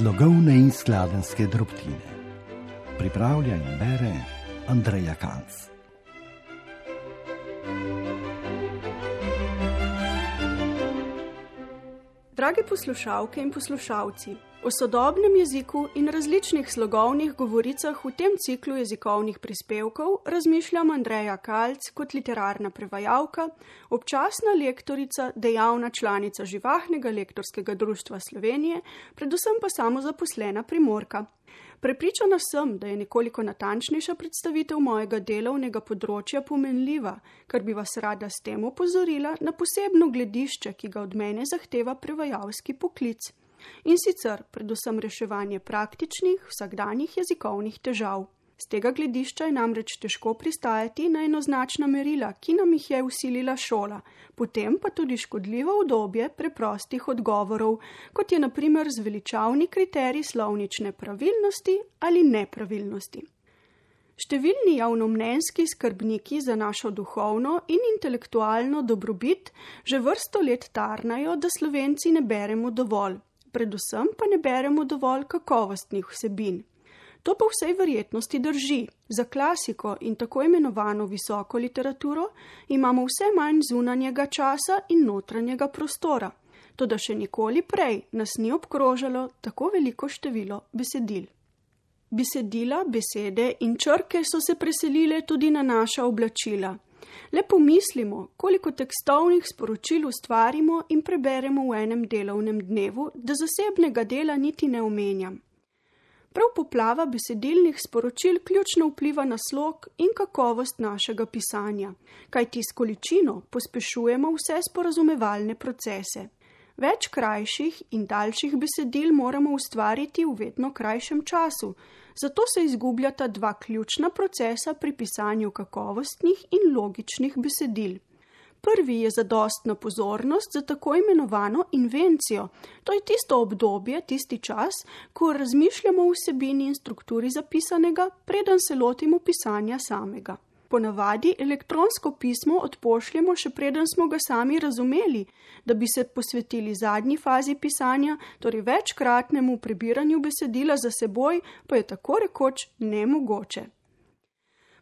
Slogovne in skladenske drobtine. Pripravlja in bere Andreja Kanc. Drage poslušalke in poslušalci, o sodobnem jeziku in različnih slogovnih govoricah v tem ciklu jezikovnih prispevkov razmišljam Andreja Kalc kot literarna prevajalka, občasna lektorica, dejavna članica Živahnega lektorskega društva Slovenije, predvsem pa samo zaposlena primorka. Prepričana sem, da je nekoliko natančnejša predstavitev mojega delovnega področja pomenljiva, kar bi vas rada s tem opozorila na posebno gledišče, ki ga od mene zahteva prevajalski poklic. In sicer predvsem reševanje praktičnih, vsakdanjih jezikovnih težav. Z tega gledišča je namreč težko pristajati na enoznačna merila, ki nam jih je usilila šola, potem pa tudi škodljivo obdobje preprostih odgovorov, kot je naprimer zveličavni kriterij slovnične pravilnosti ali nepravilnosti. Številni javnomnenjski skrbniki za našo duhovno in intelektualno dobrobit že vrsto let tarnajo, da slovenci ne beremo dovolj, predvsem pa ne beremo dovolj kakovostnih vsebin. To pa vsej verjetnosti drži. Za klasiko in tako imenovano visoko literaturo imamo vse manj zunanjega časa in notranjega prostora. Toda še nikoli prej nas ni obkrožalo tako veliko število besedil. Besedila, besede in črke so se preselile tudi na naša oblačila. Le pomislimo, koliko tekstovnih sporočil ustvarimo in preberemo v enem delovnem dnevu, da zasebnega dela niti ne omenjam. Prav poplava besedilnih sporočil ključno vpliva na slog in kakovost našega pisanja, kajti s količino pospešujemo vse sporazumevalne procese. Več krajših in daljših besedil moramo ustvariti v vedno krajšem času, zato se izgubljata dva ključna procesa pri pisanju kakovostnih in logičnih besedil. Prvi je zadostna pozornost za tako imenovano invencijo. To je tisto obdobje, tisti čas, ko razmišljamo o vsebini in strukturi zapisanega, preden se lotimo pisanja samega. Ponavadi elektronsko pismo odpošljemo, še preden smo ga sami razumeli, da bi se posvetili zadnji fazi pisanja, torej večkratnemu prebiranju besedila za seboj, pa je tako rekoč nemogoče.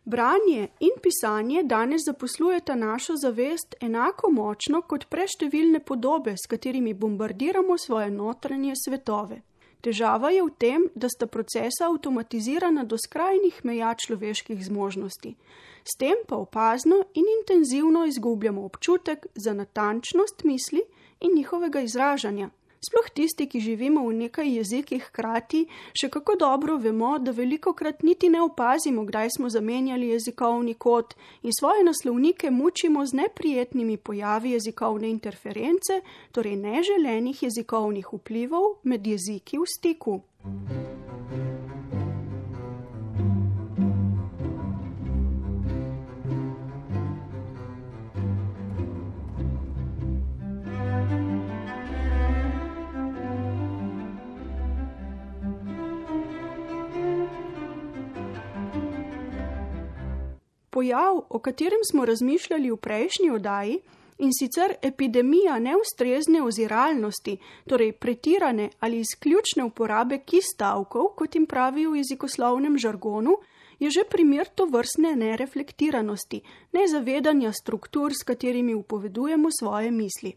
Branje in pisanje danes zaposlujeta našo zavest enako močno kot preštevilne podobe, s katerimi bombardiramo svoje notranje svetove. Težava je v tem, da sta procesa avtomatizirana do skrajnih meja človeških zmožnosti. S tem pa opazno in intenzivno izgubljamo občutek za natančnost misli in njihovega izražanja. Sploh tisti, ki živimo v nekaj jezikih hkrati, še kako dobro vemo, da veliko krat niti ne opazimo, kdaj smo zamenjali jezikovni kod in svoje naslovnike mučimo z neprijetnimi pojavi jezikovne interference, torej neželenih jezikovnih vplivov med jeziki v stiku. Pojav, o katerem smo razmišljali v prejšnji oddaji, in sicer epidemija neustrezne oziralnosti, torej pretirane ali izključne uporabe kistavkov, kot jim pravijo v jezikoslovnem žargonu, je že primer to vrstne nereflektiranosti, nezavedanja struktur, s katerimi upovedujemo svoje misli.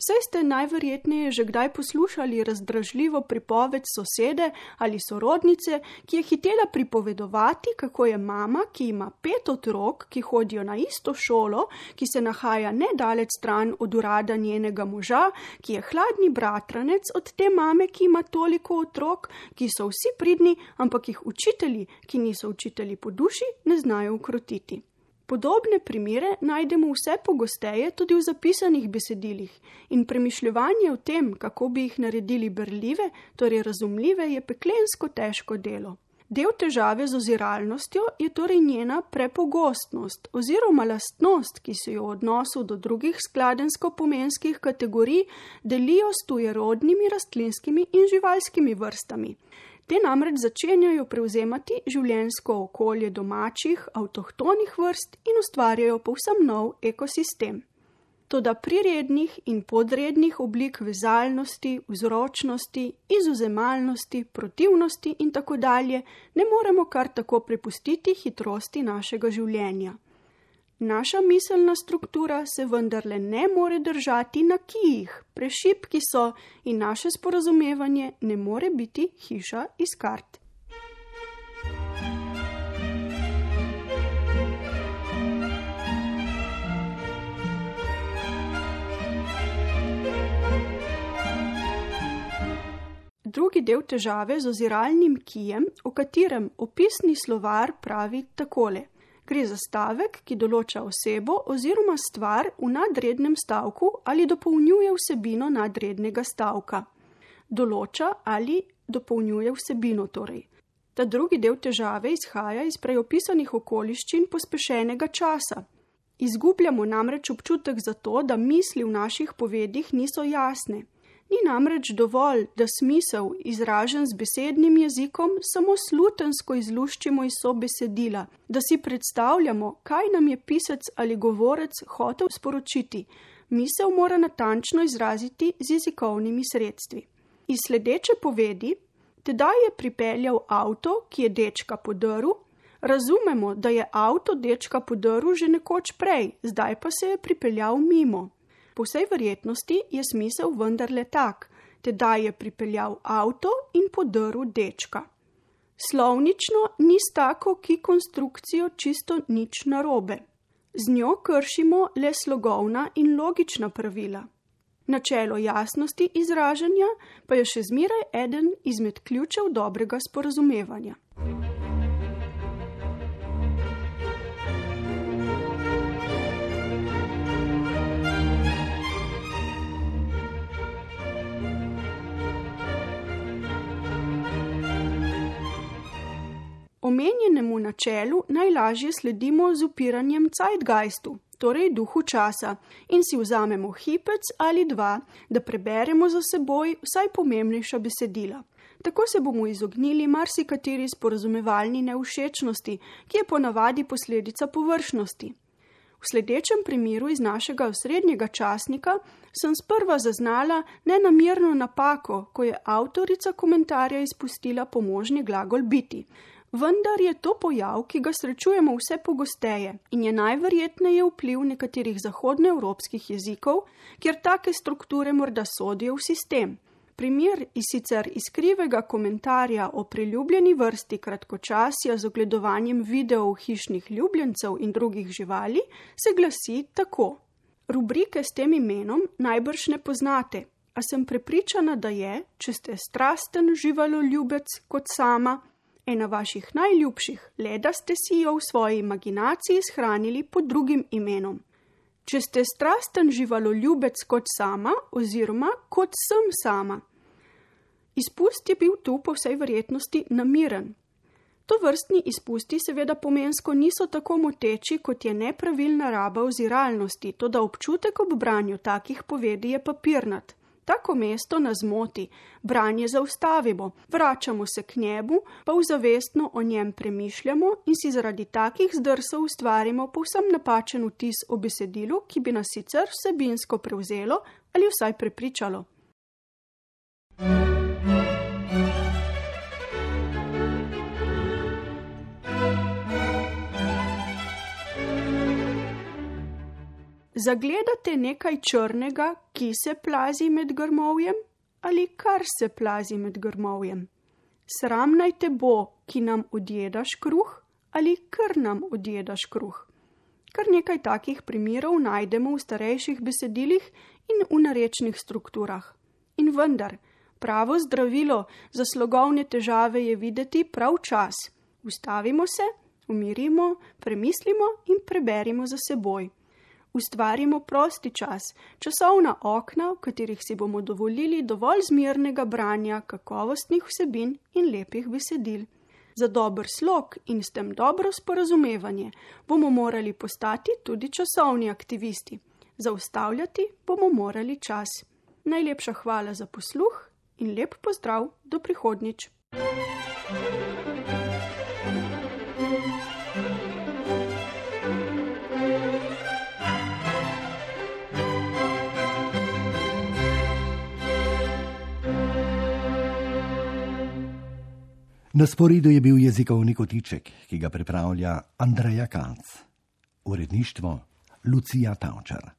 Saj ste najverjetneje že kdaj poslušali razdražljivo pripoved sosede ali sorodnice, ki je hitela pripovedovati, kako je mama, ki ima pet otrok, ki hodijo na isto šolo, ki se nahaja nedalec stran od urada njenega moža, ki je hladni bratranec od te mame, ki ima toliko otrok, ki so vsi pridni, ampak jih učitelji, ki niso učitelji po duši, ne znajo ukrotiti. Podobne primere najdemo vse pogosteje tudi v zapisanih besedilih in premišljanje o tem, kako bi jih naredili berljive, torej razumljive, je peklensko težko delo. Del težave z oziralnostjo je torej njena prepogostnost oziroma lastnost, ki se jo v odnosu do drugih skladensko-pomenskih kategorij delijo s tujerodnimi rastlinskimi in živalskimi vrstami. Te namreč začenjajo prevzemati življensko okolje domačih, avtohtonih vrst in ustvarjajo povsem nov ekosistem. Toda prirednih in podrednih oblik vezalnosti, vzročnosti, izuzemalnosti, protivnosti in tako dalje ne moremo kar tako prepustiti hitrosti našega življenja. Naša miselna struktura se vendarle ne more držati na kijih, prešipki so in naše sporazumevanje ne more biti hiša iz kart. Drugi del težave z oziralnim kijem, o katerem opisni slovar pravi takole. Gre za stavek, ki določa osebo oziroma stvar v nadrednem stavku ali dopolnjuje vsebino nadrednega stavka. Določa ali dopolnjuje vsebino torej. Ta drugi del težave izhaja iz preopisanih okoliščin pospešenega časa. Izgubljamo namreč občutek za to, da misli v naših povedih niso jasne. Ni namreč dovolj, da smisel, izražen z besednim jezikom, samo slutensko izluščimo iz sobesedila, da si predstavljamo, kaj nam je pisec ali govorec hotel sporočiti. Misel mora natančno izraziti z jezikovnimi sredstvi. Iz sledeče povedi, tedaj je pripeljal avto, ki je dečka podrl, razumemo, da je avto dečka podrl že nekoč prej, zdaj pa se je pripeljal mimo. Po vsej verjetnosti je smisel vendarle tak, tedaj je pripeljal avto in podrl dečka. Slovnično ni s tako ki konstrukcijo čisto nič narobe. Z njo kršimo le slogovna in logična pravila. Načelo jasnosti izražanja pa je še zmeraj eden izmed ključev dobrega sporazumevanja. Omenjenemu načelu najlažje sledimo z upiranjem zeitgeistu, torej duhu časa, in si vzamemo hipec ali dva, da preberemo za seboj vsaj pomembnejša besedila. Tako se bomo izognili marsikateri sporazumevalni neušečnosti, ki je ponavadi posledica površnosti. V sledečem primeru iz našega osrednjega časnika sem sprva zaznala nenamerno napako, ko je avtorica komentarja izpustila pomožni glagol biti. Vendar je to pojav, ki ga srečujemo vse pogosteje in je najverjetneje vpliv nekaterih zahodnoevropskih jezikov, kjer take strukture morda sodijo v sistem. Primer iz sicer iskrivega komentarja o priljubljeni vrsti kratkočasja z ogledovanjem videov hišnih ljubljencev in drugih živali se glasi tako. Rubrike s tem imenom najbrž ne poznate, a sem prepričana, da je, če ste strasten živaloljubec kot sama, ena vaših najljubših, le da ste si jo v svoji imaginaciji shranili pod drugim imenom. Če ste strasten živaloljubec kot sama, oziroma kot sem sama. Izpust je bil tu po vsej verjetnosti namiren. To vrstni izpusti seveda pomensko niso tako moteči, kot je nepravilna raba oziralnosti, to da občutek ob branju takih povedi je papirnat tako mesto nas moti, branje zaustavimo, vračamo se k njemu, pa vzavestno o njem premišljamo in si zaradi takih zdrsov ustvarimo povsem napačen vtis o besedilu, ki bi nas sicer vsebinsko prevzelo ali vsaj prepričalo. Zagledate nekaj črnega, ki se plazi med grmovjem ali kar se plazi med grmovjem. Sram naj te bo, ki nam odjedaš kruh ali kar nam odjedaš kruh. Kar nekaj takih primerov najdemo v starejših besedilih in v narečnih strukturah. In vendar, pravo zdravilo za slogovne težave je videti prav čas. Ustavimo se, umirimo, premislimo in preberimo za seboj ustvarimo prosti čas, časovna okna, v katerih si bomo dovolili dovolj zmernega branja kakovostnih vsebin in lepih besedil. Za dober slog in s tem dobro sporazumevanje bomo morali postati tudi časovni aktivisti. Zaustavljati bomo morali čas. Najlepša hvala za posluh in lep pozdrav do prihodnjič. thank you Na sporedu je bil jezikovni kotiček, ki ga pripravlja Andreja Kalc. Uredništvo Lucija Tavčar.